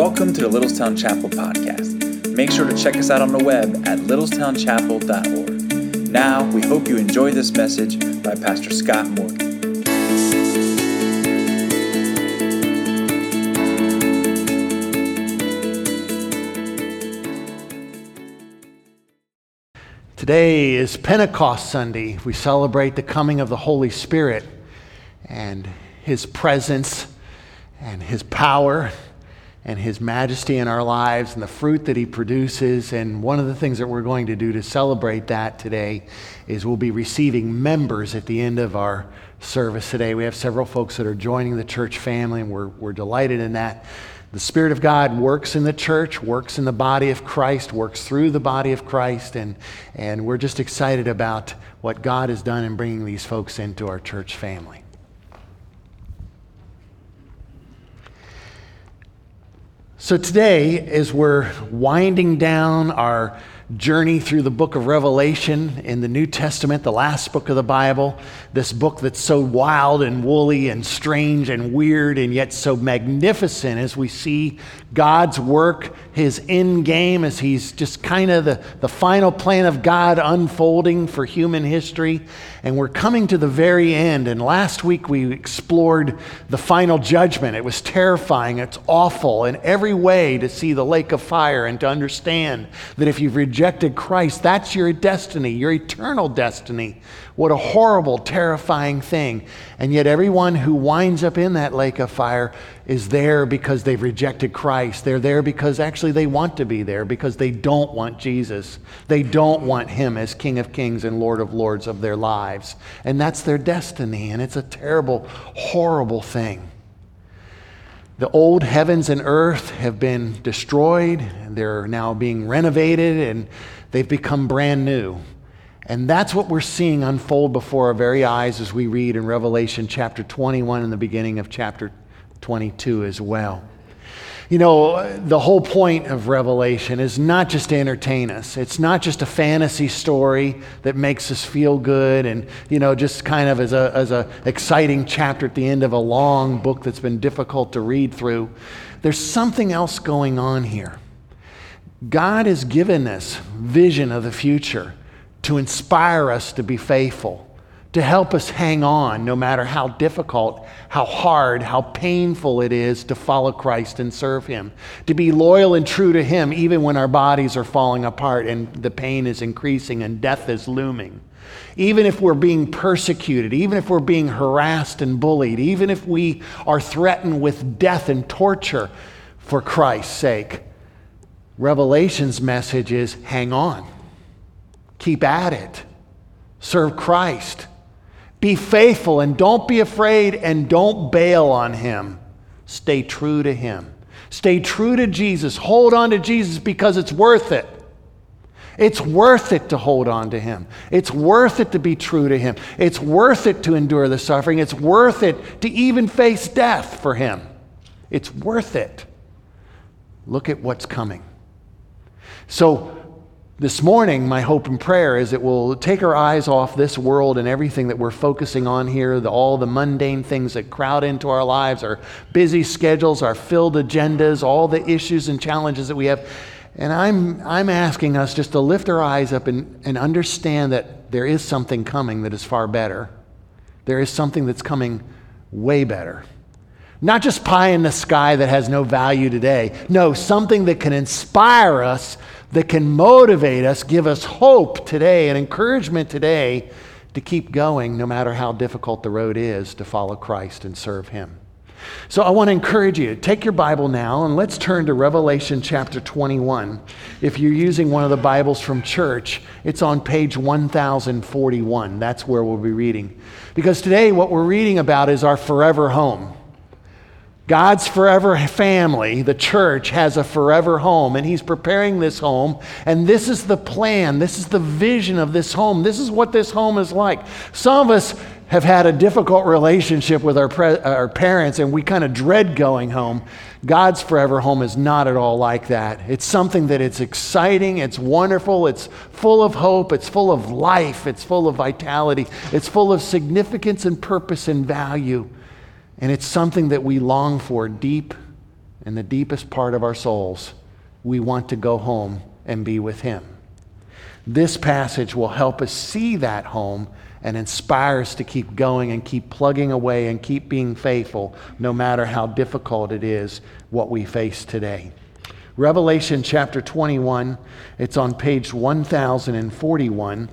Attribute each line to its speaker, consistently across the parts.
Speaker 1: Welcome to the Littlestown Chapel podcast. Make sure to check us out on the web at littlestownchapel.org. Now, we hope you enjoy this message by Pastor Scott Morgan.
Speaker 2: Today is Pentecost Sunday. We celebrate the coming of the Holy Spirit and His presence and His power and His majesty in our lives and the fruit that He produces. And one of the things that we're going to do to celebrate that today is we'll be receiving members at the end of our service today. We have several folks that are joining the church family, and we're, we're delighted in that. The Spirit of God works in the church, works in the body of Christ, works through the body of Christ, and, and we're just excited about what God has done in bringing these folks into our church family. So, today, as we're winding down our journey through the book of Revelation in the New Testament, the last book of the Bible, this book that's so wild and woolly and strange and weird and yet so magnificent as we see God's work, his end game, as he's just kind of the, the final plan of God unfolding for human history. And we're coming to the very end. And last week we explored the final judgment. It was terrifying, it's awful in every way to see the lake of fire and to understand that if you've rejected Christ, that's your destiny, your eternal destiny. What a horrible, terrifying thing. And yet, everyone who winds up in that lake of fire is there because they've rejected Christ. They're there because actually they want to be there, because they don't want Jesus. They don't want Him as King of Kings and Lord of Lords of their lives. And that's their destiny. And it's a terrible, horrible thing. The old heavens and earth have been destroyed, and they're now being renovated, and they've become brand new. And that's what we're seeing unfold before our very eyes as we read in Revelation chapter 21 and the beginning of chapter 22 as well. You know, the whole point of Revelation is not just to entertain us. It's not just a fantasy story that makes us feel good and, you know, just kind of as a, as a exciting chapter at the end of a long book that's been difficult to read through. There's something else going on here. God has given us vision of the future to inspire us to be faithful, to help us hang on no matter how difficult, how hard, how painful it is to follow Christ and serve Him, to be loyal and true to Him even when our bodies are falling apart and the pain is increasing and death is looming. Even if we're being persecuted, even if we're being harassed and bullied, even if we are threatened with death and torture for Christ's sake, Revelation's message is hang on. Keep at it. Serve Christ. Be faithful and don't be afraid and don't bail on Him. Stay true to Him. Stay true to Jesus. Hold on to Jesus because it's worth it. It's worth it to hold on to Him. It's worth it to be true to Him. It's worth it to endure the suffering. It's worth it to even face death for Him. It's worth it. Look at what's coming. So, this morning, my hope and prayer is it will take our eyes off this world and everything that we're focusing on here, the, all the mundane things that crowd into our lives, our busy schedules, our filled agendas, all the issues and challenges that we have. And I'm, I'm asking us just to lift our eyes up and, and understand that there is something coming that is far better. There is something that's coming way better. Not just pie in the sky that has no value today. No, something that can inspire us that can motivate us, give us hope today and encouragement today to keep going no matter how difficult the road is to follow Christ and serve Him. So I want to encourage you take your Bible now and let's turn to Revelation chapter 21. If you're using one of the Bibles from church, it's on page 1041. That's where we'll be reading. Because today, what we're reading about is our forever home. God's forever family, the church, has a forever home, and He's preparing this home. And this is the plan, this is the vision of this home. This is what this home is like. Some of us have had a difficult relationship with our, pre- our parents, and we kind of dread going home. God's forever home is not at all like that. It's something that it's exciting, it's wonderful, it's full of hope, it's full of life, it's full of vitality, it's full of significance and purpose and value. And it's something that we long for deep in the deepest part of our souls, we want to go home and be with Him. This passage will help us see that home and inspire us to keep going and keep plugging away and keep being faithful no matter how difficult it is what we face today. Revelation chapter 21, it's on page 1041,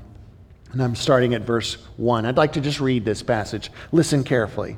Speaker 2: and I'm starting at verse 1. I'd like to just read this passage. Listen carefully.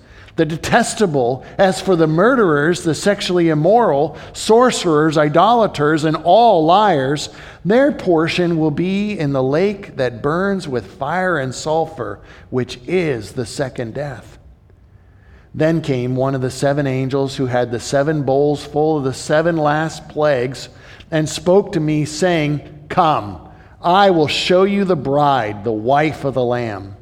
Speaker 2: the detestable, as for the murderers, the sexually immoral, sorcerers, idolaters, and all liars, their portion will be in the lake that burns with fire and sulfur, which is the second death. Then came one of the seven angels who had the seven bowls full of the seven last plagues and spoke to me, saying, Come, I will show you the bride, the wife of the Lamb.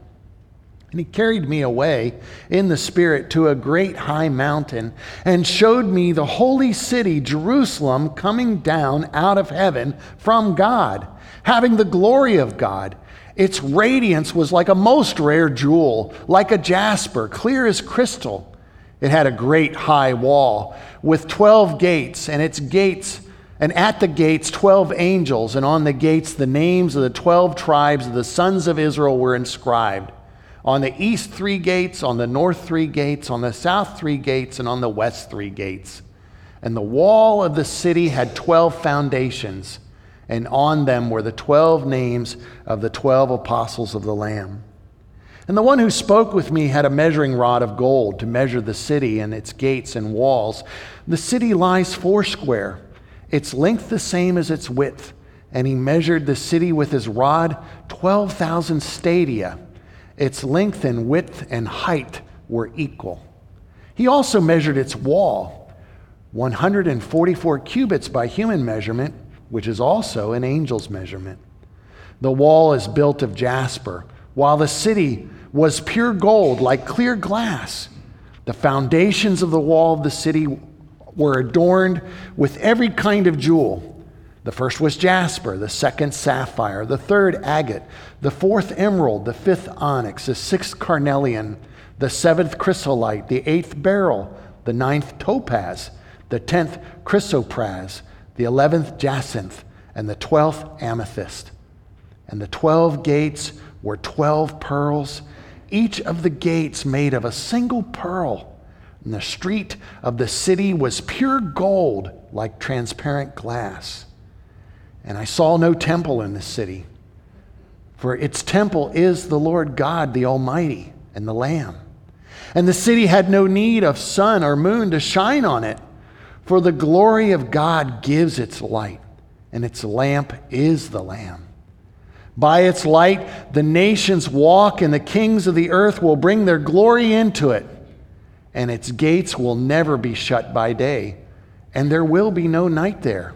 Speaker 2: And he carried me away in the Spirit to a great high mountain and showed me the holy city, Jerusalem, coming down out of heaven from God, having the glory of God. Its radiance was like a most rare jewel, like a jasper, clear as crystal. It had a great high wall with 12 gates, and its gates, and at the gates, 12 angels, and on the gates, the names of the 12 tribes of the sons of Israel were inscribed on the east three gates, on the north three gates, on the south three gates, and on the west three gates. And the wall of the city had 12 foundations, and on them were the 12 names of the 12 apostles of the Lamb. And the one who spoke with me had a measuring rod of gold to measure the city and its gates and walls. The city lies foursquare, its length the same as its width. And he measured the city with his rod 12,000 stadia its length and width and height were equal. He also measured its wall, 144 cubits by human measurement, which is also an angel's measurement. The wall is built of jasper, while the city was pure gold, like clear glass. The foundations of the wall of the city were adorned with every kind of jewel. The first was jasper, the second sapphire, the third agate, the fourth emerald, the fifth onyx, the sixth carnelian, the seventh chrysolite, the eighth beryl, the ninth topaz, the tenth chrysoprase, the eleventh jacinth, and the twelfth amethyst. And the twelve gates were twelve pearls, each of the gates made of a single pearl. And the street of the city was pure gold, like transparent glass. And I saw no temple in this city, for its temple is the Lord God, the Almighty, and the Lamb. And the city had no need of sun or moon to shine on it, for the glory of God gives its light, and its lamp is the Lamb. By its light, the nations walk, and the kings of the earth will bring their glory into it, and its gates will never be shut by day, and there will be no night there.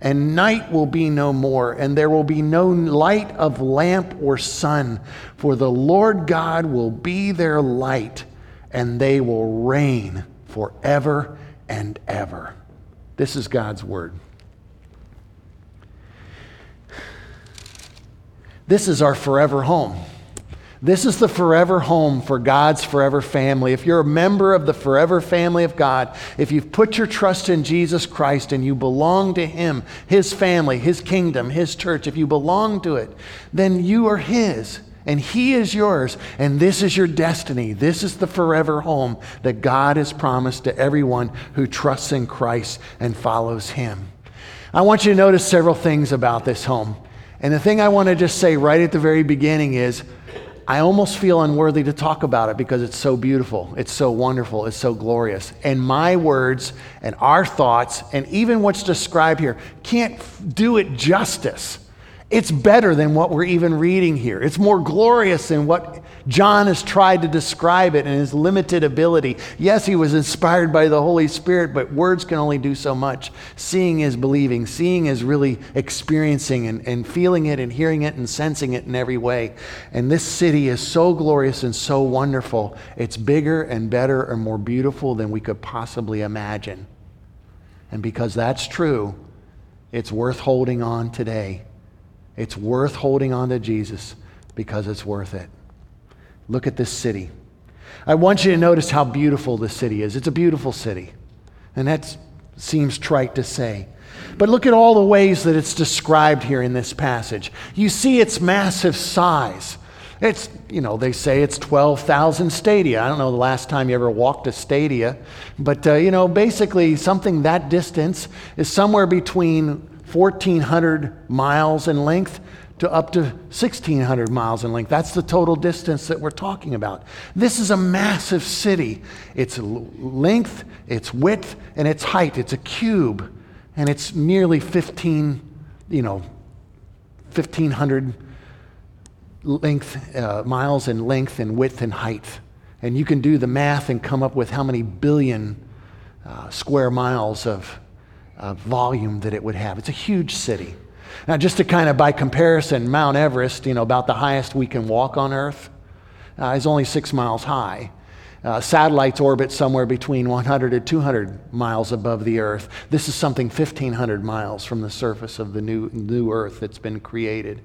Speaker 2: And night will be no more, and there will be no light of lamp or sun, for the Lord God will be their light, and they will reign forever and ever. This is God's word. This is our forever home. This is the forever home for God's forever family. If you're a member of the forever family of God, if you've put your trust in Jesus Christ and you belong to Him, His family, His kingdom, His church, if you belong to it, then you are His and He is yours. And this is your destiny. This is the forever home that God has promised to everyone who trusts in Christ and follows Him. I want you to notice several things about this home. And the thing I want to just say right at the very beginning is I almost feel unworthy to talk about it because it's so beautiful, it's so wonderful, it's so glorious. And my words and our thoughts, and even what's described here, can't do it justice. It's better than what we're even reading here. It's more glorious than what John has tried to describe it in his limited ability. Yes, he was inspired by the Holy Spirit, but words can only do so much. Seeing is believing, seeing is really experiencing and, and feeling it and hearing it and sensing it in every way. And this city is so glorious and so wonderful. It's bigger and better and more beautiful than we could possibly imagine. And because that's true, it's worth holding on today. It's worth holding on to Jesus because it's worth it. Look at this city. I want you to notice how beautiful this city is. It's a beautiful city. And that seems trite to say. But look at all the ways that it's described here in this passage. You see its massive size. It's, you know, they say it's 12,000 stadia. I don't know the last time you ever walked a stadia, but, uh, you know, basically something that distance is somewhere between 1,400 miles in length to up to 1,600 miles in length. That's the total distance that we're talking about. This is a massive city. Its length, its width, and its height. It's a cube, and it's nearly 15, you know, 1,500 length, uh, miles in length and width and height. And you can do the math and come up with how many billion uh, square miles of uh, volume that it would have. It's a huge city. Now, just to kind of by comparison, Mount Everest, you know, about the highest we can walk on Earth, uh, is only six miles high. Uh, satellites orbit somewhere between 100 to 200 miles above the Earth. This is something 1,500 miles from the surface of the new, new Earth that's been created.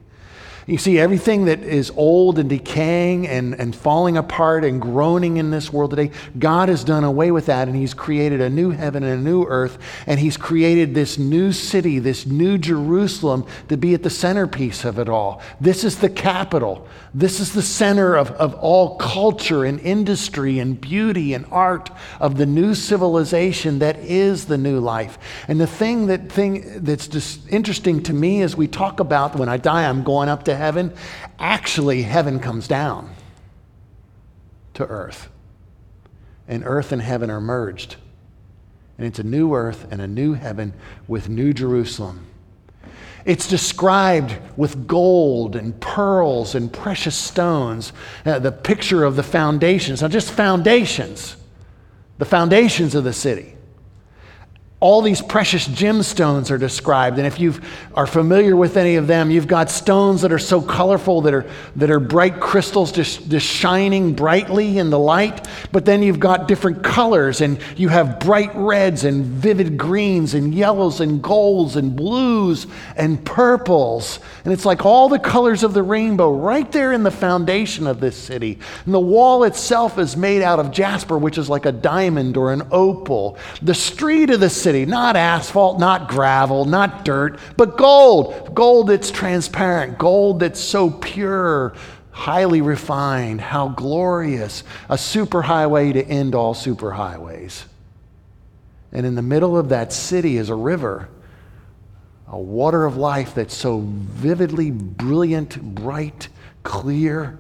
Speaker 2: You see, everything that is old and decaying and, and falling apart and groaning in this world today, God has done away with that and He's created a new heaven and a new earth. And He's created this new city, this new Jerusalem to be at the centerpiece of it all. This is the capital. This is the center of, of all culture and industry and beauty and art of the new civilization that is the new life. And the thing, that, thing that's just interesting to me as we talk about when I die, I'm going up to heaven, actually, heaven comes down to earth. And earth and heaven are merged. And it's a new earth and a new heaven with New Jerusalem. It's described with gold and pearls and precious stones, uh, the picture of the foundations, not just foundations, the foundations of the city all these precious gemstones are described. And if you are familiar with any of them you've got stones that are so colorful that are, that are bright crystals just, just shining brightly in the light. But then you've got different colors and you have bright reds and vivid greens and yellows and golds and blues and purples. And it's like all the colors of the rainbow right there in the foundation of this city. And the wall itself is made out of jasper which is like a diamond or an opal. The street of the city city, not asphalt, not gravel, not dirt, but gold. Gold that's transparent, gold that's so pure, highly refined. How glorious. A superhighway to end all superhighways. And in the middle of that city is a river, a water of life that's so vividly brilliant, bright, clear,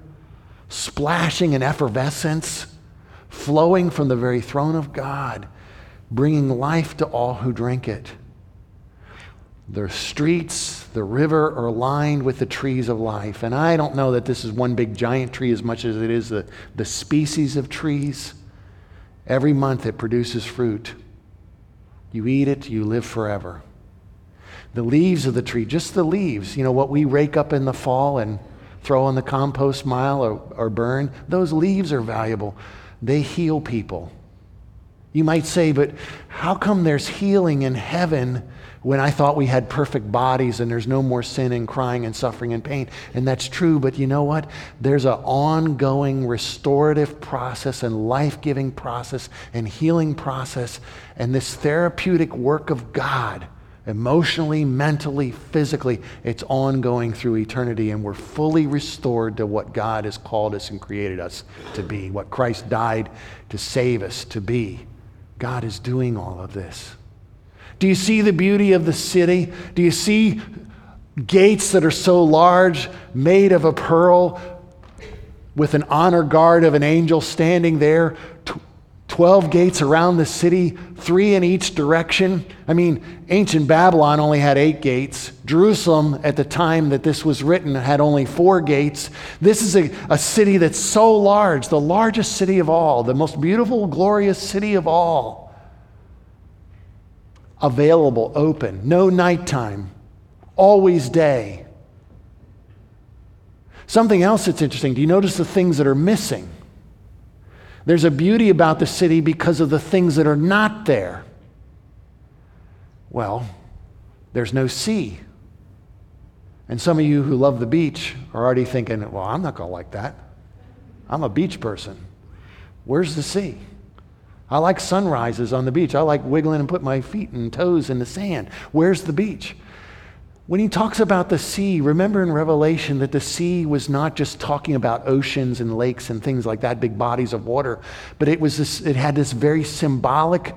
Speaker 2: splashing in effervescence, flowing from the very throne of God, bringing life to all who drink it. The streets, the river are lined with the trees of life. And I don't know that this is one big giant tree as much as it is the, the species of trees. Every month it produces fruit. You eat it, you live forever. The leaves of the tree, just the leaves, you know, what we rake up in the fall and throw on the compost mile or, or burn, those leaves are valuable. They heal people. You might say, but how come there's healing in heaven when I thought we had perfect bodies and there's no more sin and crying and suffering and pain? And that's true, but you know what? There's an ongoing restorative process and life giving process and healing process and this therapeutic work of God emotionally, mentally, physically. It's ongoing through eternity, and we're fully restored to what God has called us and created us to be, what Christ died to save us to be. God is doing all of this. Do you see the beauty of the city? Do you see gates that are so large, made of a pearl, with an honor guard of an angel standing there? 12 gates around the city, three in each direction. I mean, ancient Babylon only had eight gates. Jerusalem, at the time that this was written, had only four gates. This is a, a city that's so large, the largest city of all, the most beautiful, glorious city of all. Available, open, no nighttime, always day. Something else that's interesting do you notice the things that are missing? There's a beauty about the city because of the things that are not there. Well, there's no sea. And some of you who love the beach are already thinking, well, I'm not going to like that. I'm a beach person. Where's the sea? I like sunrises on the beach. I like wiggling and put my feet and toes in the sand. Where's the beach? When he talks about the sea, remember in Revelation that the sea was not just talking about oceans and lakes and things like that, big bodies of water, but it, was this, it had this very symbolic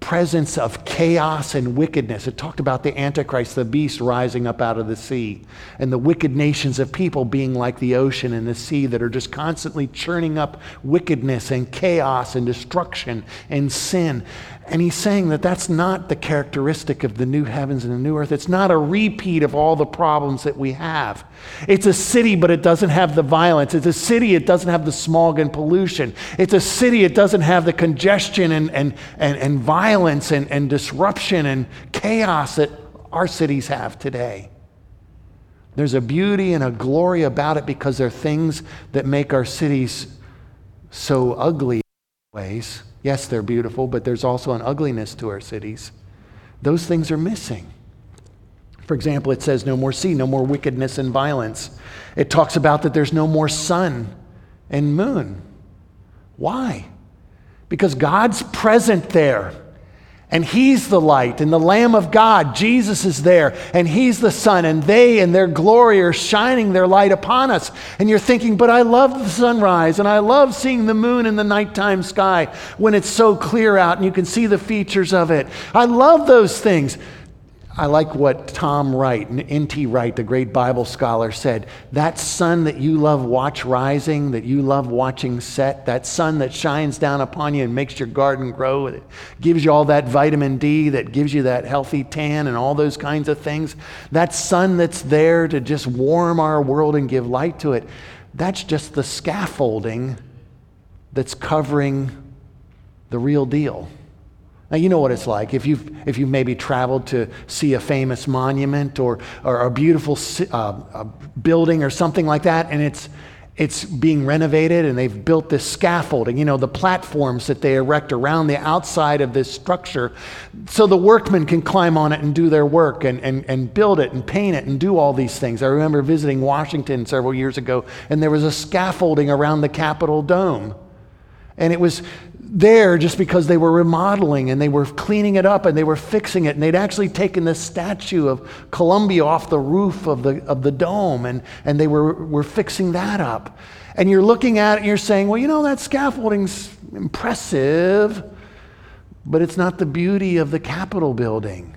Speaker 2: presence of chaos and wickedness. It talked about the Antichrist, the beast rising up out of the sea, and the wicked nations of people being like the ocean and the sea that are just constantly churning up wickedness and chaos and destruction and sin. And he's saying that that's not the characteristic of the new heavens and the new earth. It's not a repeat of all the problems that we have. It's a city, but it doesn't have the violence. It's a city, it doesn't have the smog and pollution. It's a city, it doesn't have the congestion and, and, and, and violence and, and disruption and chaos that our cities have today. There's a beauty and a glory about it because there are things that make our cities so ugly in ways. Yes, they're beautiful, but there's also an ugliness to our cities. Those things are missing. For example, it says no more sea, no more wickedness and violence. It talks about that there's no more sun and moon. Why? Because God's present there. And he's the light, and the Lamb of God, Jesus, is there, and he's the sun, and they and their glory are shining their light upon us. And you're thinking, but I love the sunrise, and I love seeing the moon in the nighttime sky when it's so clear out and you can see the features of it. I love those things. I like what Tom Wright, N.T. Wright, the great Bible scholar, said. That sun that you love watch rising, that you love watching set, that sun that shines down upon you and makes your garden grow, it gives you all that vitamin D, that gives you that healthy tan and all those kinds of things. That sun that's there to just warm our world and give light to it, that's just the scaffolding that's covering the real deal. Now, you know what it's like. If you've, if you've maybe traveled to see a famous monument or, or a beautiful uh, a building or something like that, and it's, it's being renovated and they've built this scaffolding, you know, the platforms that they erect around the outside of this structure so the workmen can climb on it and do their work and, and, and build it and paint it and do all these things. I remember visiting Washington several years ago and there was a scaffolding around the Capitol Dome. And it was there just because they were remodeling and they were cleaning it up and they were fixing it. And they'd actually taken this statue of Columbia off the roof of the, of the dome and, and they were, were fixing that up. And you're looking at it and you're saying, well, you know, that scaffolding's impressive, but it's not the beauty of the Capitol building.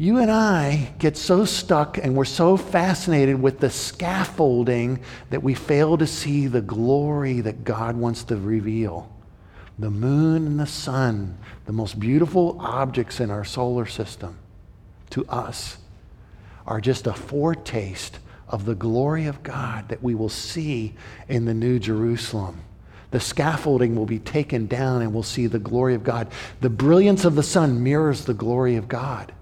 Speaker 2: You and I get so stuck and we're so fascinated with the scaffolding that we fail to see the glory that God wants to reveal. The moon and the sun, the most beautiful objects in our solar system, to us, are just a foretaste of the glory of God that we will see in the New Jerusalem. The scaffolding will be taken down and we'll see the glory of God. The brilliance of the sun mirrors the glory of God.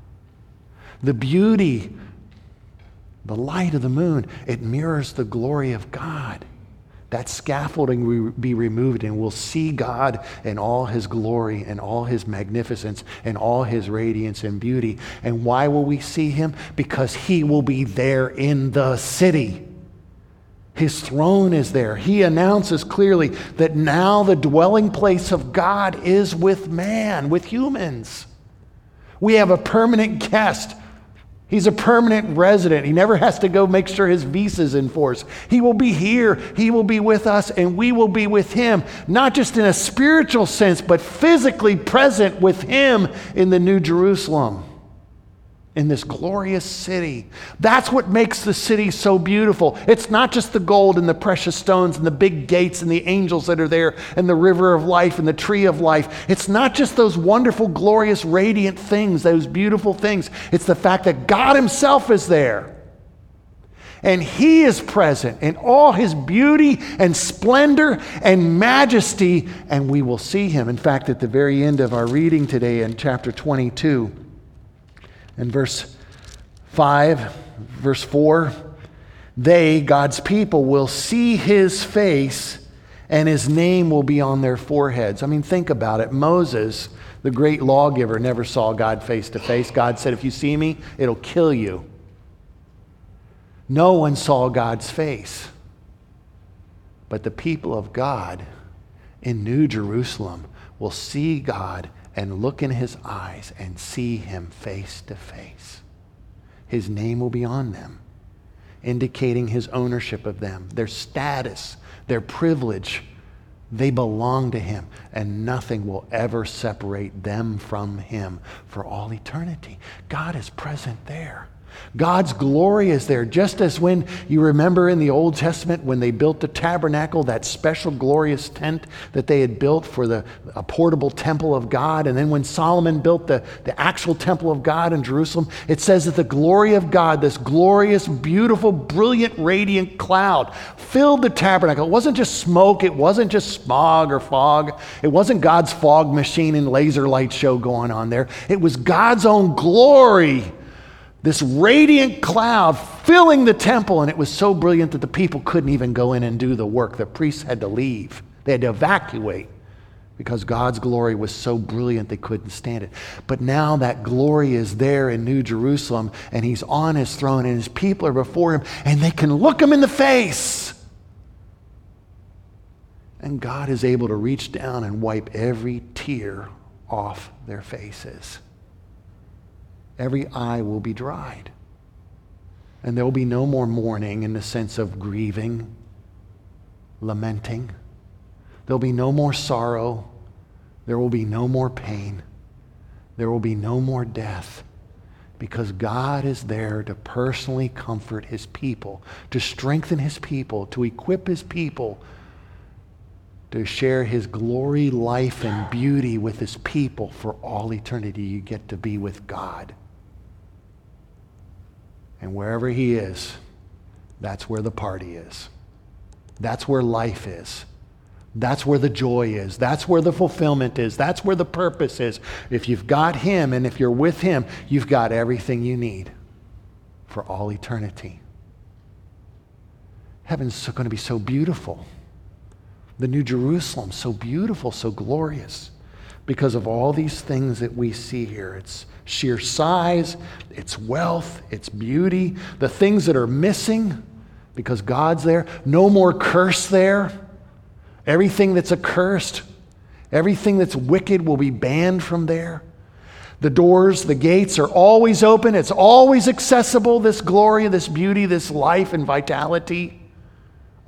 Speaker 2: The beauty, the light of the moon, it mirrors the glory of God. That scaffolding will be removed, and we'll see God in all his glory and all his magnificence and all his radiance and beauty. And why will we see him? Because he will be there in the city. His throne is there. He announces clearly that now the dwelling place of God is with man, with humans. We have a permanent guest He's a permanent resident. He never has to go make sure his visa is in force. He will be here. He will be with us, and we will be with him, not just in a spiritual sense, but physically present with him in the New Jerusalem in this glorious city. That's what makes the city so beautiful. It's not just the gold and the precious stones and the big gates and the angels that are there and the river of life and the tree of life. It's not just those wonderful, glorious, radiant things, those beautiful things. It's the fact that God Himself is there. And He is present in all His beauty and splendor and majesty, and we will see Him. In fact, at the very end of our reading today in chapter 22, in verse 5, verse 4, they, God's people, will see his face and his name will be on their foreheads. I mean, think about it. Moses, the great lawgiver, never saw God face to face. God said, If you see me, it'll kill you. No one saw God's face. But the people of God in New Jerusalem will see God and look in his eyes and see him face to face. His name will be on them, indicating his ownership of them, their status, their privilege. They belong to him, and nothing will ever separate them from him for all eternity. God is present there. God's glory is there. Just as when you remember in the Old Testament when they built the tabernacle, that special glorious tent that they had built for the a portable temple of God. And then when Solomon built the, the actual temple of God in Jerusalem, it says that the glory of God, this glorious, beautiful, brilliant, radiant cloud, filled the tabernacle. It wasn't just smoke, it wasn't just smog or fog, it wasn't God's fog machine and laser light show going on there. It was God's own glory this radiant cloud filling the temple, and it was so brilliant that the people couldn't even go in and do the work. The priests had to leave, they had to evacuate because God's glory was so brilliant they couldn't stand it. But now that glory is there in New Jerusalem, and He's on His throne, and His people are before Him, and they can look Him in the face. And God is able to reach down and wipe every tear off their faces every eye will be dried. And there will be no more mourning in the sense of grieving, lamenting. There'll be no more sorrow. There will be no more pain. There will be no more death because God is there to personally comfort his people, to strengthen his people, to equip his people to share his glory, life, and beauty with his people for all eternity. You get to be with God. And wherever He is, that's where the party is. That's where life is. That's where the joy is. That's where the fulfillment is. That's where the purpose is. If you've got Him and if you're with Him, you've got everything you need for all eternity. Heaven's going to be so beautiful. The New Jerusalem, so beautiful, so glorious because of all these things that we see here. It's sheer size, its wealth, its beauty, the things that are missing because God's there. No more curse there. Everything that's accursed Everything that's wicked will be banned from there. The doors, the gates are always open. It's always accessible, this glory, this beauty, this life and vitality.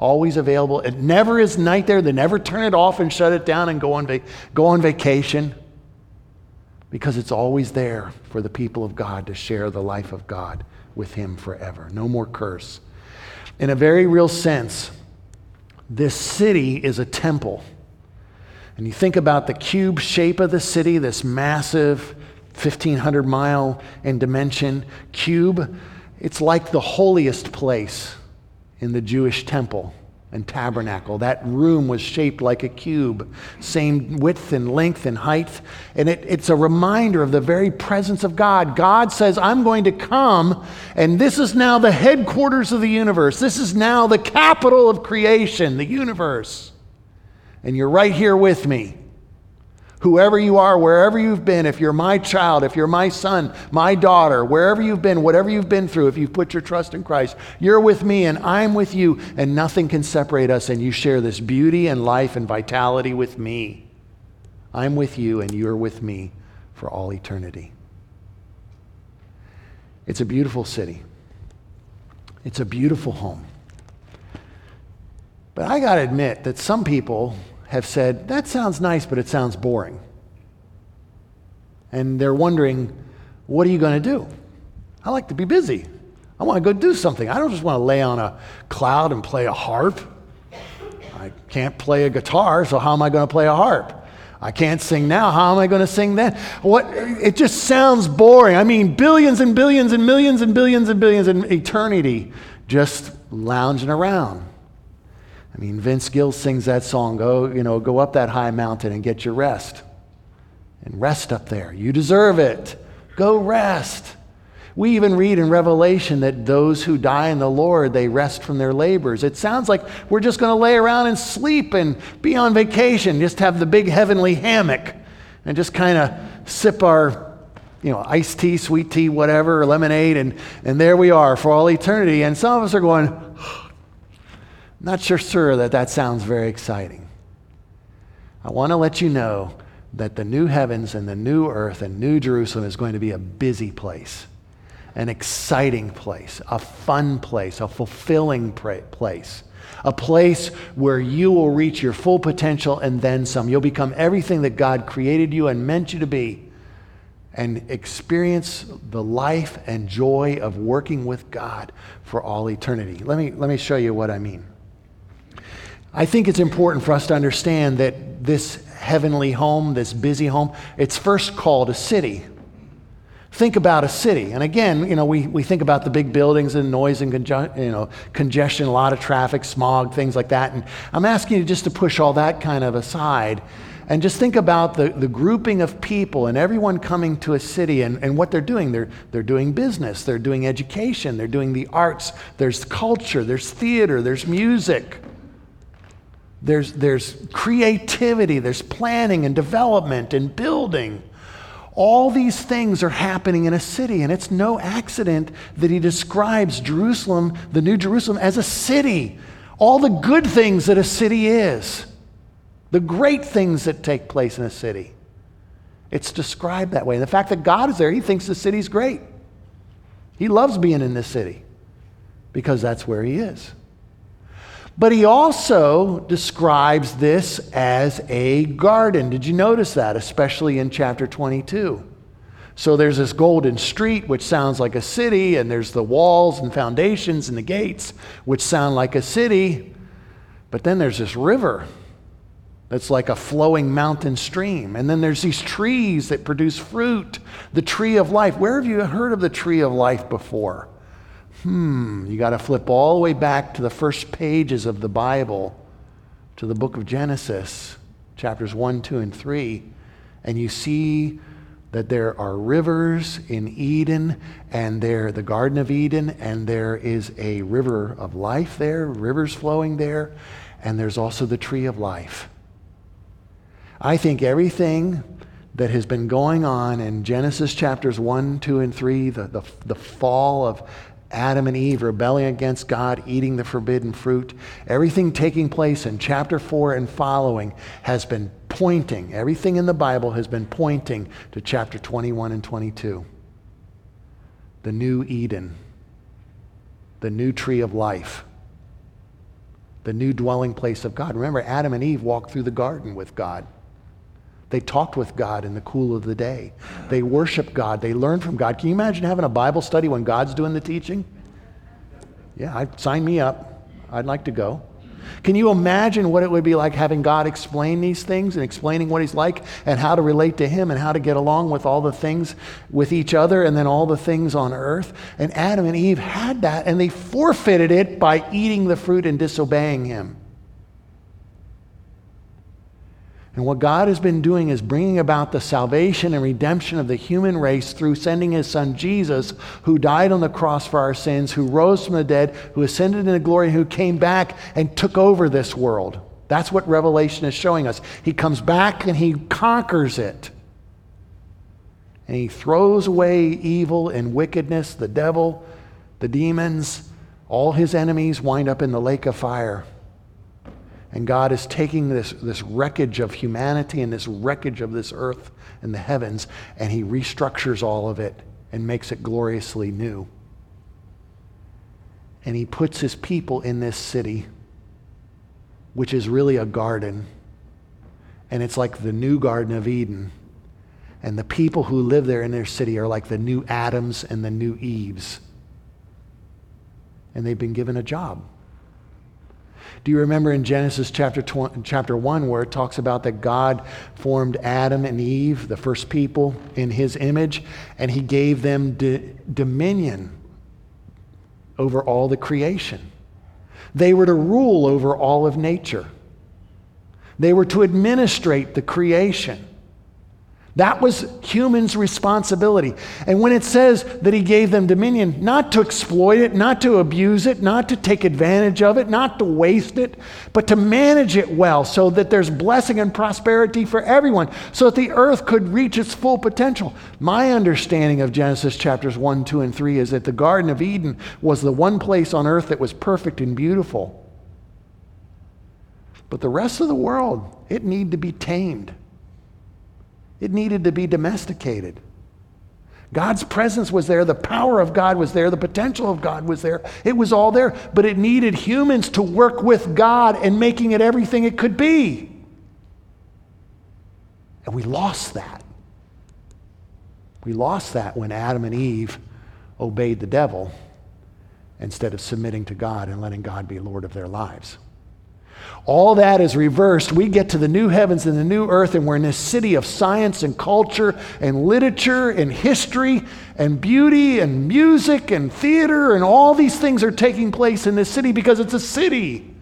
Speaker 2: Always available. It never is night there. They never turn it off and shut it down and go on, va- go on vacation because it's always there for the people of God to share the life of God with Him forever. No more curse. In a very real sense, this city is a temple. And you think about the cube shape of the city, this massive 1,500 mile in dimension cube. It's like the holiest place in the Jewish temple and tabernacle. That room was shaped like a cube, same width and length and height. And it, it's a reminder of the very presence of God. God says, I'm going to come, and this is now the headquarters of the universe. This is now the capital of creation, the universe. And you're right here with me whoever you are, wherever you've been, if you're my child, if you're my son, my daughter, wherever you've been, whatever you've been through, if you've put your trust in Christ, you're with me and I'm with you, and nothing can separate us, and you share this beauty and life and vitality with me. I'm with you, and you're with me for all eternity. It's a beautiful city. It's a beautiful home. But I got to admit that some people have said, that sounds nice, but it sounds boring. And they're wondering, what are you going to do? I like to be busy. I want to go do something. I don't just want to lay on a cloud and play a harp. I can't play a guitar, so how am I going to play a harp? I can't sing now. How am I going to sing then? What? It just sounds boring. I mean, billions and billions and millions and billions and billions in eternity just lounging around. I mean, Vince Gill sings that song, go, you know, go up that high mountain and get your rest. And rest up there. You deserve it. Go rest. We even read in Revelation that those who die in the Lord, they rest from their labors. It sounds like we're just going to lay around and sleep and be on vacation, just have the big heavenly hammock and just kind of sip our, you know, iced tea, sweet tea, whatever, lemonade, and, and there we are for all eternity. And some of us are going, not sure, sir, that that sounds very exciting. I want to let you know that the new heavens and the new earth and new Jerusalem is going to be a busy place, an exciting place, a fun place, a fulfilling place, a place where you will reach your full potential and then some. You'll become everything that God created you and meant you to be and experience the life and joy of working with God for all eternity. Let me, let me show you what I mean. I think it's important for us to understand that this heavenly home, this busy home, it's first called a city. Think about a city. And again, you know, we, we think about the big buildings and noise and conge- you know, congestion, a lot of traffic, smog, things like that. And I'm asking you just to push all that kind of aside and just think about the, the grouping of people and everyone coming to a city and, and what they're doing. They're, they're doing business, they're doing education, they're doing the arts, there's culture, there's theater, there's music. There's, there's creativity, there's planning and development and building. All these things are happening in a city, and it's no accident that he describes Jerusalem, the New Jerusalem, as a city. All the good things that a city is, the great things that take place in a city. It's described that way. And the fact that God is there, he thinks the city's great. He loves being in this city because that's where he is. But he also describes this as a garden. Did you notice that, especially in chapter 22? So there's this golden street, which sounds like a city, and there's the walls and foundations and the gates, which sound like a city. But then there's this river that's like a flowing mountain stream. And then there's these trees that produce fruit, the tree of life. Where have you heard of the tree of life before? Hmm, you got to flip all the way back to the first pages of the Bible, to the book of Genesis, chapters 1, 2, and 3, and you see that there are rivers in Eden and there the Garden of Eden, and there is a river of life there, rivers flowing there, and there's also the tree of life. I think everything that has been going on in Genesis chapters 1, 2, and 3, the, the, the fall of Adam and Eve rebelling against God, eating the forbidden fruit. Everything taking place in chapter 4 and following has been pointing, everything in the Bible has been pointing to chapter 21 and 22. The new Eden, the new tree of life, the new dwelling place of God. Remember, Adam and Eve walked through the garden with God. They talked with God in the cool of the day. They worshiped God. They learned from God. Can you imagine having a Bible study when God's doing the teaching? Yeah, I'd, sign me up. I'd like to go. Can you imagine what it would be like having God explain these things and explaining what He's like and how to relate to Him and how to get along with all the things with each other and then all the things on earth? And Adam and Eve had that and they forfeited it by eating the fruit and disobeying Him. And what God has been doing is bringing about the salvation and redemption of the human race through sending his son Jesus, who died on the cross for our sins, who rose from the dead, who ascended into glory, who came back and took over this world. That's what Revelation is showing us. He comes back and he conquers it. And he throws away evil and wickedness, the devil, the demons, all his enemies wind up in the lake of fire. And God is taking this, this wreckage of humanity and this wreckage of this earth and the heavens, and He restructures all of it and makes it gloriously new. And He puts His people in this city, which is really a garden. And it's like the new Garden of Eden. And the people who live there in their city are like the new Adams and the new Eves. And they've been given a job. Do you remember in Genesis chapter, 20, chapter 1 where it talks about that God formed Adam and Eve, the first people, in his image, and he gave them d- dominion over all the creation? They were to rule over all of nature, they were to administrate the creation. That was humans' responsibility. And when it says that he gave them dominion, not to exploit it, not to abuse it, not to take advantage of it, not to waste it, but to manage it well so that there's blessing and prosperity for everyone, so that the earth could reach its full potential. My understanding of Genesis chapters 1, 2, and 3 is that the Garden of Eden was the one place on earth that was perfect and beautiful. But the rest of the world, it needed to be tamed. It needed to be domesticated. God's presence was there, the power of God was there, the potential of God was there. It was all there, but it needed humans to work with God and making it everything it could be. And we lost that. We lost that when Adam and Eve obeyed the devil instead of submitting to God and letting God be Lord of their lives. All that is reversed. We get to the new heavens and the new earth, and we're in this city of science and culture and literature and history and beauty and music and theater, and all these things are taking place in this city because it's a city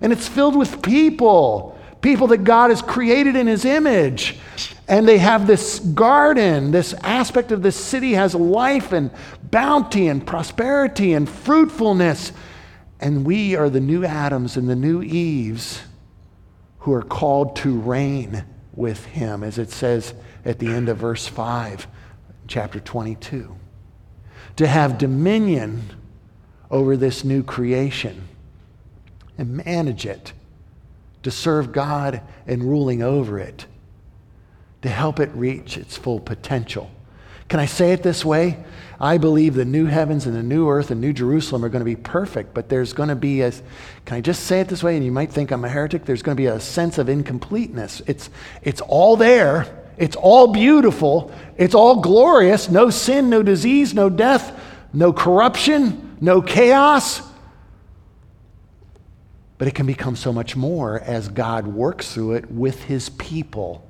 Speaker 2: and it's filled with people, people that God has created in His image. And they have this garden, this aspect of this city has life and bounty and prosperity and fruitfulness and we are the new Adams and the new Eves who are called to reign with him, as it says at the end of verse 5, chapter 22. To have dominion over this new creation and manage it, to serve God in ruling over it, to help it reach its full potential. Can I say it this way? I believe the new heavens and the new earth and New Jerusalem are going to be perfect, but there's going to be a, can I just say it this way? And you might think I'm a heretic. There's going to be a sense of incompleteness. It's, it's all there, it's all beautiful, it's all glorious. No sin, no disease, no death, no corruption, no chaos. But it can become so much more as God works through it with his people.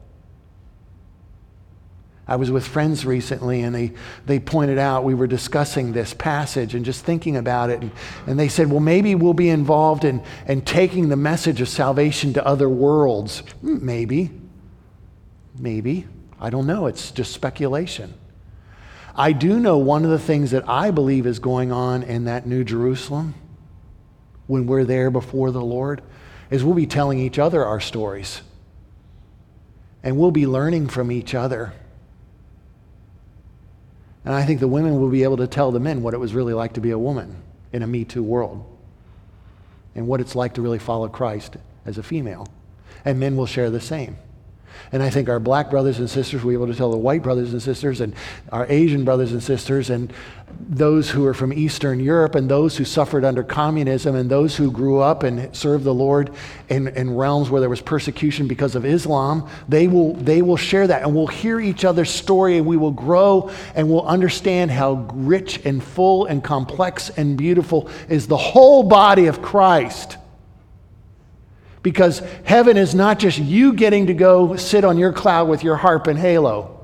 Speaker 2: I was with friends recently and they, they pointed out, we were discussing this passage and just thinking about it. And, and they said, well, maybe we'll be involved in, in taking the message of salvation to other worlds. Hmm, maybe. Maybe. I don't know. It's just speculation. I do know one of the things that I believe is going on in that New Jerusalem when we're there before the Lord is we'll be telling each other our stories. And we'll be learning from each other And I think the women will be able to tell the men what it was really like to be a woman in a Me Too world and what it's like to really follow Christ as a female. And men will share the same. And I think our black brothers and sisters will be able to tell the white brothers and sisters and our Asian brothers and sisters and those who are from Eastern Europe and those who suffered under communism and those who grew up and served the Lord in, in realms where there was persecution because of Islam, they will, they will share that and we'll hear each other's story and we will grow and we'll understand how rich and full and complex and beautiful is the whole body of Christ. Because heaven is not just you getting to go sit on your cloud with your harp and halo.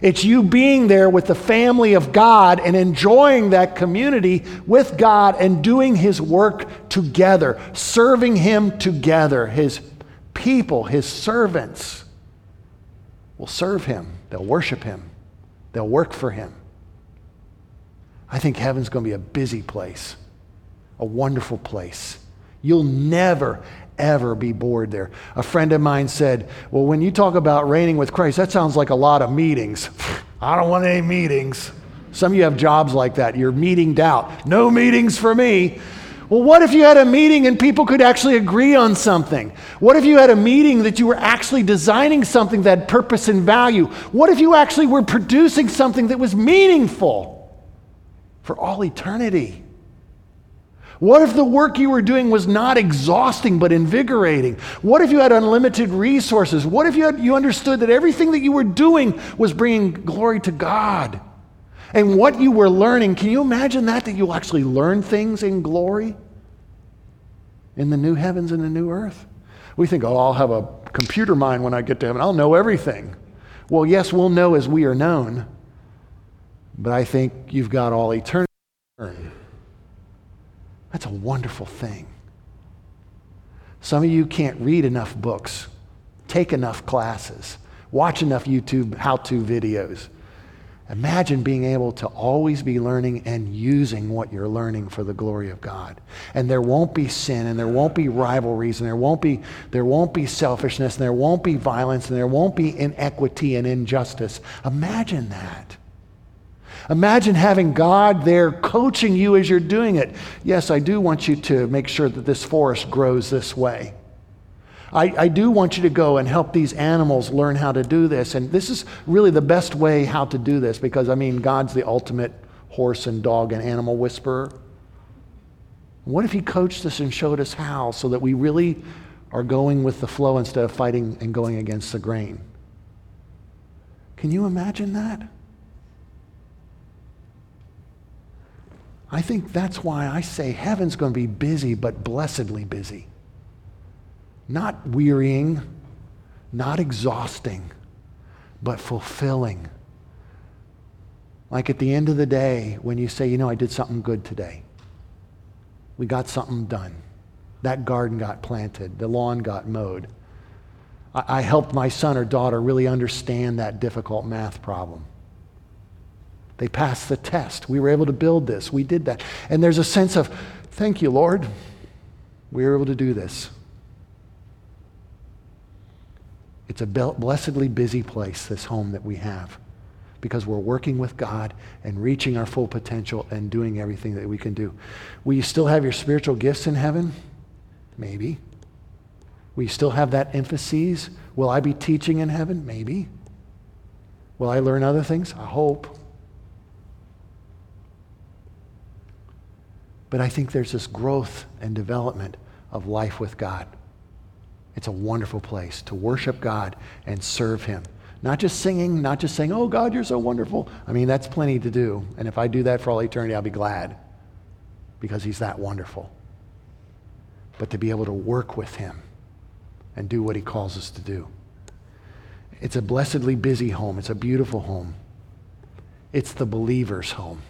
Speaker 2: It's you being there with the family of God and enjoying that community with God and doing His work together, serving Him together. His people, His servants, will serve Him, they'll worship Him, they'll work for Him. I think heaven's going to be a busy place, a wonderful place. You'll never, ever be bored there. A friend of mine said, Well, when you talk about reigning with Christ, that sounds like a lot of meetings. I don't want any meetings. Some of you have jobs like that. You're meetinged out. No meetings for me. Well, what if you had a meeting and people could actually agree on something? What if you had a meeting that you were actually designing something that had purpose and value? What if you actually were producing something that was meaningful for all eternity? What if the work you were doing was not exhausting but invigorating? What if you had unlimited resources? What if you, had, you understood that everything that you were doing was bringing glory to God? And what you were learning, can you imagine that? That you'll actually learn things in glory in the new heavens and the new earth? We think, oh, I'll have a computer mind when I get to heaven. I'll know everything. Well, yes, we'll know as we are known, but I think you've got all eternity. That's a wonderful thing. Some of you can't read enough books, take enough classes, watch enough YouTube how to videos. Imagine being able to always be learning and using what you're learning for the glory of God. And there won't be sin and there won't be rivalries and there won't be, there won't be selfishness and there won't be violence and there won't be inequity and injustice. Imagine that. Imagine having God there coaching you as you're doing it. Yes, I do want you to make sure that this forest grows this way. I, I, do want you to go and help these animals learn how to do this. And this is really the best way how to do this because, I mean, God's the ultimate horse and dog and animal whisperer. What if He coached us and showed us how so that we really are going with the flow instead of fighting and going against the grain? Can you imagine that? I think that's why I say heaven's going to be busy, but blessedly busy. Not wearying, not exhausting, but fulfilling. Like at the end of the day, when you say, you know, I did something good today, we got something done. That garden got planted, the lawn got mowed. I, I helped my son or daughter really understand that difficult math problem. They passed the test. We were able to build this. We did that. And there's a sense of, thank you, Lord. We were able to do this. It's a blessedly busy place, this home that we have, because we're working with God and reaching our full potential and doing everything that we can do. Will you still have your spiritual gifts in heaven? Maybe. Will you still have that emphasis? Will I be teaching in heaven? Maybe. Will I learn other things? I hope. But I think there's this growth and development of life with God. It's a wonderful place to worship God and serve Him. Not just singing, not just saying, oh, God, you're so wonderful. I mean, that's plenty to do. And if I do that for all eternity, I'll be glad because He's that wonderful. But to be able to work with Him and do what He calls us to do. It's a blessedly busy home, it's a beautiful home, it's the believer's home.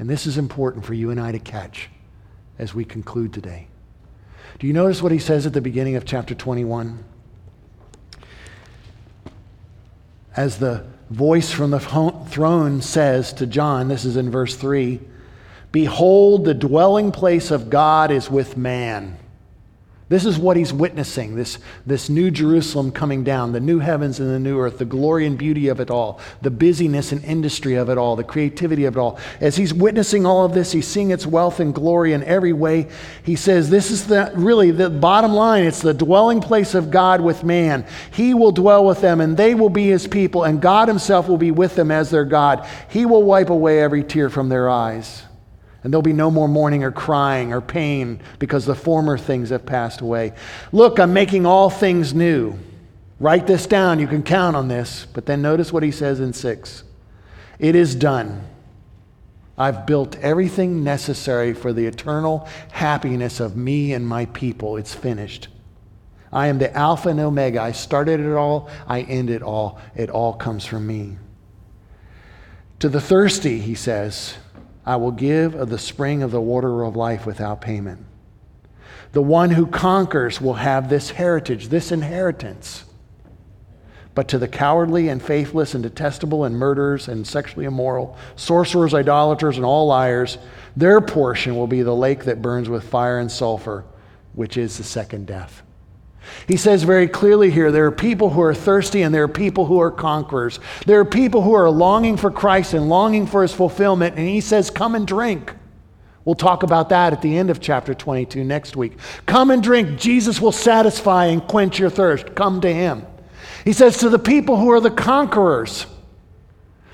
Speaker 2: And this is important for you and I to catch as we conclude today. Do you notice what he says at the beginning of chapter 21? As the voice from the throne says to John, this is in verse 3 Behold, the dwelling place of God is with man. This is what he's witnessing this, this new Jerusalem coming down, the new heavens and the new earth, the glory and beauty of it all, the busyness and industry of it all, the creativity of it all. As he's witnessing all of this, he's seeing its wealth and glory in every way. He says, This is the, really the bottom line. It's the dwelling place of God with man. He will dwell with them, and they will be his people, and God himself will be with them as their God. He will wipe away every tear from their eyes. And there'll be no more mourning or crying or pain because the former things have passed away. Look, I'm making all things new. Write this down. You can count on this. But then notice what he says in 6 It is done. I've built everything necessary for the eternal happiness of me and my people. It's finished. I am the Alpha and Omega. I started it all, I end it all. It all comes from me. To the thirsty, he says, I will give of the spring of the water of life without payment. The one who conquers will have this heritage, this inheritance. But to the cowardly and faithless and detestable and murderers and sexually immoral, sorcerers, idolaters, and all liars, their portion will be the lake that burns with fire and sulfur, which is the second death. He says very clearly here there are people who are thirsty and there are people who are conquerors. There are people who are longing for Christ and longing for his fulfillment, and he says, Come and drink. We'll talk about that at the end of chapter 22 next week. Come and drink. Jesus will satisfy and quench your thirst. Come to him. He says to the people who are the conquerors,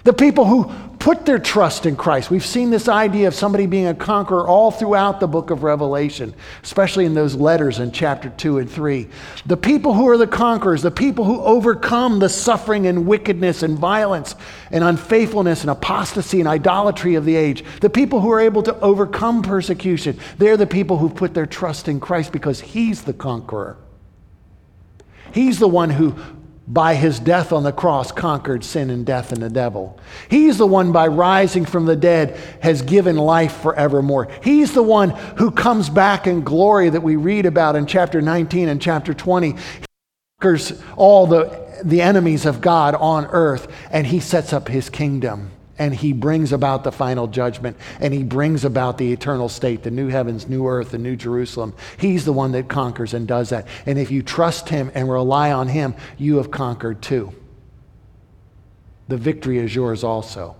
Speaker 2: the people who put their trust in Christ. We've seen this idea of somebody being a conqueror all throughout the book of Revelation, especially in those letters in chapter 2 and 3. The people who are the conquerors, the people who overcome the suffering and wickedness and violence and unfaithfulness and apostasy and idolatry of the age, the people who are able to overcome persecution, they're the people who put their trust in Christ because He's the conqueror. He's the one who by his death on the cross conquered sin and death and the devil. He's the one by rising from the dead has given life forevermore. He's the one who comes back in glory that we read about in chapter 19 and chapter 20. He conquers all the, the enemies of God on earth and he sets up his kingdom and he brings about the final judgment and he brings about the eternal state, the new heavens, new earth, the new Jerusalem. He's the one that conquers and does that. And if you trust him and rely on him, you have conquered too. The victory is yours also.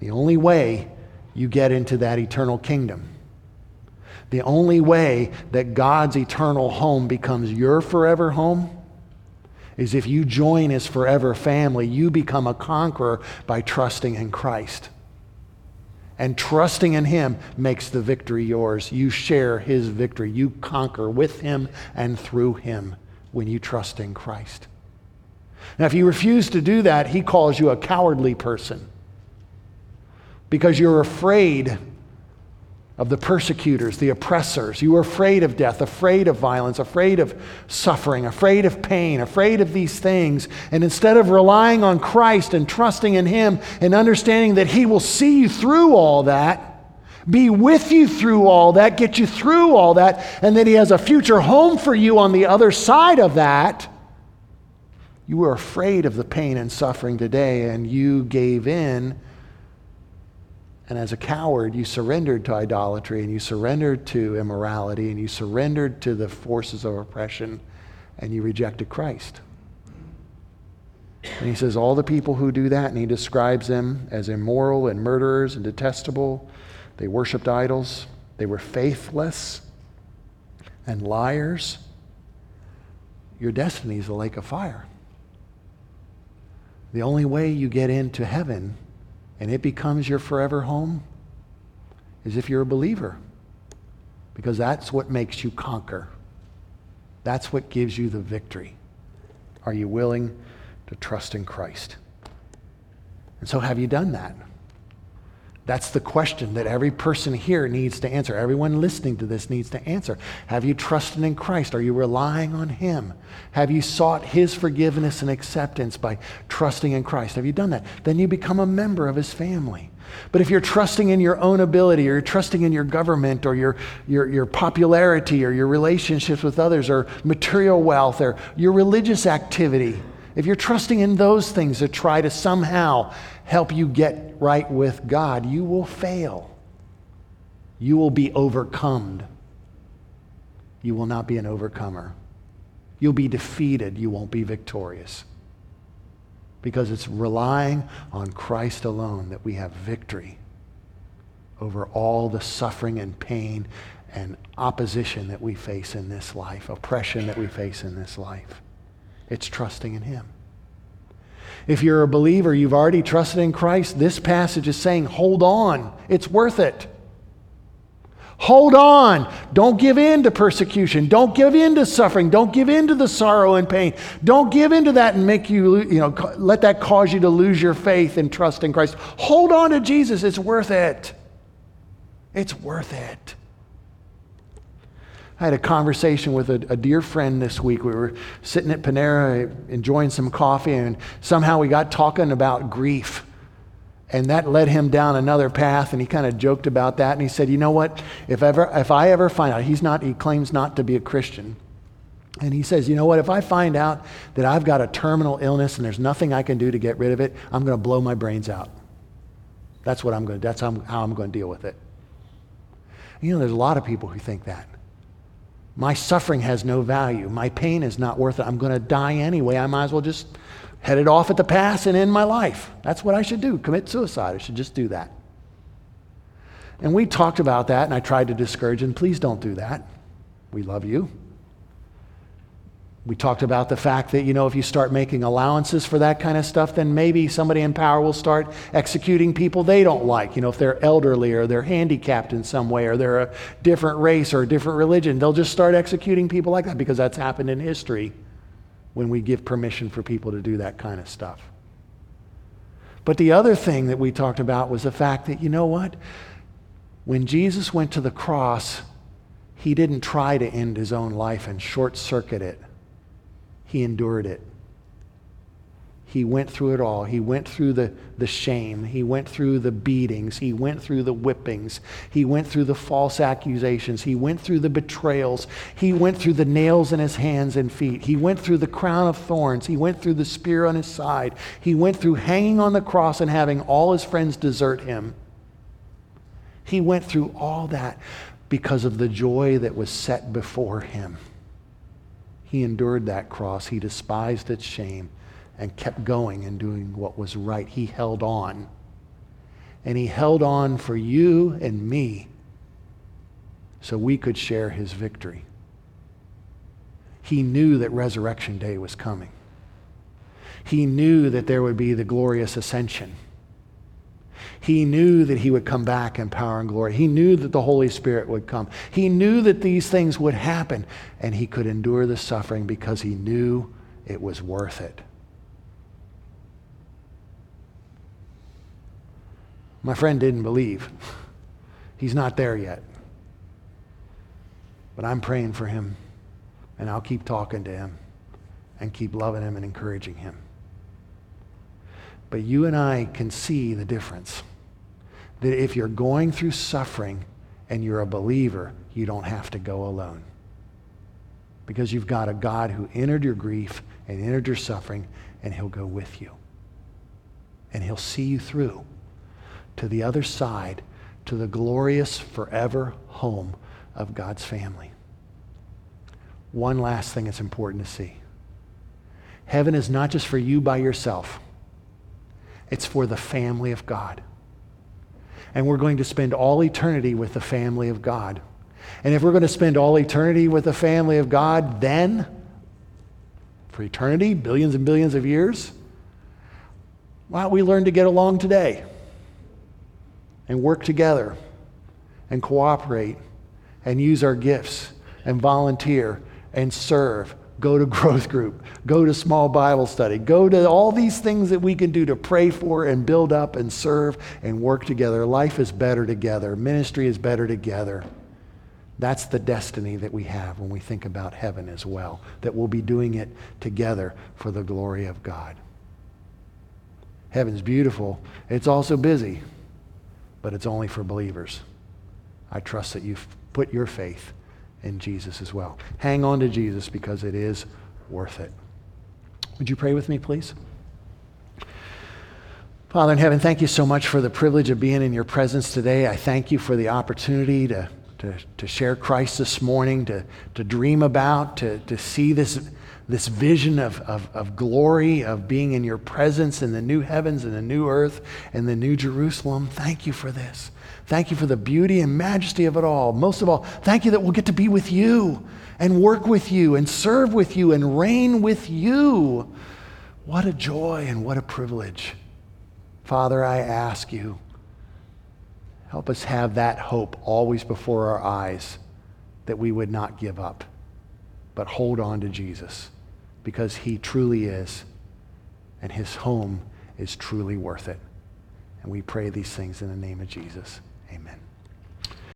Speaker 2: The only way you get into that eternal kingdom, the only way that God's eternal home becomes your forever home is if you join his forever family, you become a conqueror by trusting in Christ. And trusting in him makes the victory yours. You share his victory. You conquer with him and through him when you trust in Christ. Now, if you refuse to do that, he calls you a cowardly person because you're afraid of the persecutors, the oppressors. You were afraid of death, afraid of violence, afraid of suffering, afraid of pain, afraid of these things. And instead of relying on Christ and trusting in Him and understanding that He will see you through all that, be with you through all that, get you through all that, and that He has a future home for you on the other side of that, you were afraid of the pain and suffering today and you gave in and as a coward, you surrendered to idolatry and you surrendered to immorality and you surrendered to the forces of oppression and you rejected Christ. And he says, All the people who do that, and he describes them as immoral and murderers and detestable. They worshiped idols, they were faithless and liars. Your destiny is a lake of fire. The only way you get into heaven and it becomes your forever home is if you're a believer. Because that's what makes you conquer. That's what gives you the victory. Are you willing to trust in Christ? And so, have you done that? That's the question that every person here needs to answer. Everyone listening to this needs to answer. Have you trusted in Christ? Are you relying on Him? Have you sought His forgiveness and acceptance by trusting in Christ? Have you done that? Then you become a member of His family. But if you're trusting in your own ability, or you're trusting in your government, or your, your, your popularity, or your relationships with others, or material wealth, or your religious activity, if you're trusting in those things to try to somehow help you get right with God, you will fail. You will be overcome. you will not be an overcomer. You'll be defeated, you won't be victorious. Because it's relying on Christ alone that we have victory over all the suffering and pain and opposition that we face in this life, oppression that we face in this life. It's trusting in Him. If you're a believer, you've already trusted in Christ, this passage is saying, hold on, it's worth it. Hold on. Don't give in to persecution. Don't give in to suffering. Don't give in to the sorrow and pain. Don't give in to that and make you, you know, let that cause you to lose your faith and trust in Christ. Hold on to Jesus. It's worth it. It's worth it. I had a conversation with a, a, dear friend this week. We were sitting at Panera enjoying some coffee, and somehow we got talking about grief. And that led him down another path, and he kind of joked about that. And he said, You know what? If, ever, if I ever find out, he's not, he claims not to be a Christian. And he says, You know what? If I find out that I've got a terminal illness and there's nothing I can do to get rid of it, I'm going to blow my brains out. That's what I'm going to, that's how I'm, how I'm going to deal with it. You know, there's a lot of people who think that. My suffering has no value. My pain is not worth it. I'm going to die anyway. I might as well just head it off at the pass and end my life. That's what I should do. Commit suicide. I should just do that. And we talked about that, and I tried to discourage him. Please don't do that. We love you. We talked about the fact that, you know, if you start making allowances for that kind of stuff, then maybe somebody in power will start executing people they don't like. You know, if they're elderly or they're handicapped in some way or they're a different race or a different religion, they'll just start executing people like that because that's happened in history when we give permission for people to do that kind of stuff. But the other thing that we talked about was the fact that, you know what? When Jesus went to the cross, he didn't try to end his own life and short circuit it he endured it. He went through it all. He went through the, the shame. He went through the beatings. He went through the whippings. He went through the false accusations. He went through the betrayals. He went through the nails in his hands and feet. He went through the crown of thorns. He went through the spear on his side. He went through hanging on the cross and having all his friends desert him. He went through all that because of the joy that was set before him. He endured that cross. He despised its shame and kept going and doing what was right. He held on. And he held on for you and me so we could share his victory. He knew that resurrection day was coming. He knew that there would be the glorious ascension. He knew that he would come back in power and glory. He knew that the Holy Spirit would come. He knew that these things would happen, and he could endure the suffering because he knew it was worth it. My friend didn't believe. He's not there yet. But I'm praying for him, and I'll keep talking to him and keep loving him and encouraging him. But you and I can see the difference. That if you're going through suffering and you're a believer, you don't have to go alone. Because you've got a God who entered your grief and entered your suffering, and he'll go with you. And he'll see you through to the other side, to the glorious forever home of God's family. One last thing that's important to see heaven is not just for you by yourself. It's for the family of God. And we're going to spend all eternity with the family of God. And if we're going to spend all eternity with the family of God, then, for eternity, billions and billions of years, why don't we learn to get along today and work together and cooperate and use our gifts and volunteer and serve Go to growth group. Go to small Bible study. Go to all these things that we can do to pray for and build up and serve and work together. Life is better together. Ministry is better together. That's the destiny that we have when we think about heaven as well, that we'll be doing it together for the glory of God. Heaven's beautiful. It's also busy, but it's only for believers. I trust that you've put your faith in Jesus as well. Hang on to Jesus because it is worth it. Would you pray with me, please? Father in heaven, thank you so much for the privilege of being in your presence today. I thank you for the opportunity to to, to share Christ this morning, to, to dream about, to, to see this, this vision of, of, of glory, of being in your presence in the new heavens and the new earth and the new Jerusalem. Thank you for this. Thank you for the beauty and majesty of it all. Most of all, thank you that we'll get to be with you and work with you and serve with you and reign with you. What a joy and what a privilege. Father, I ask you, help us have that hope always before our eyes that we would not give up, but hold on to Jesus because he truly is, and his home is truly worth it. And we pray these things in the name of Jesus. Amen.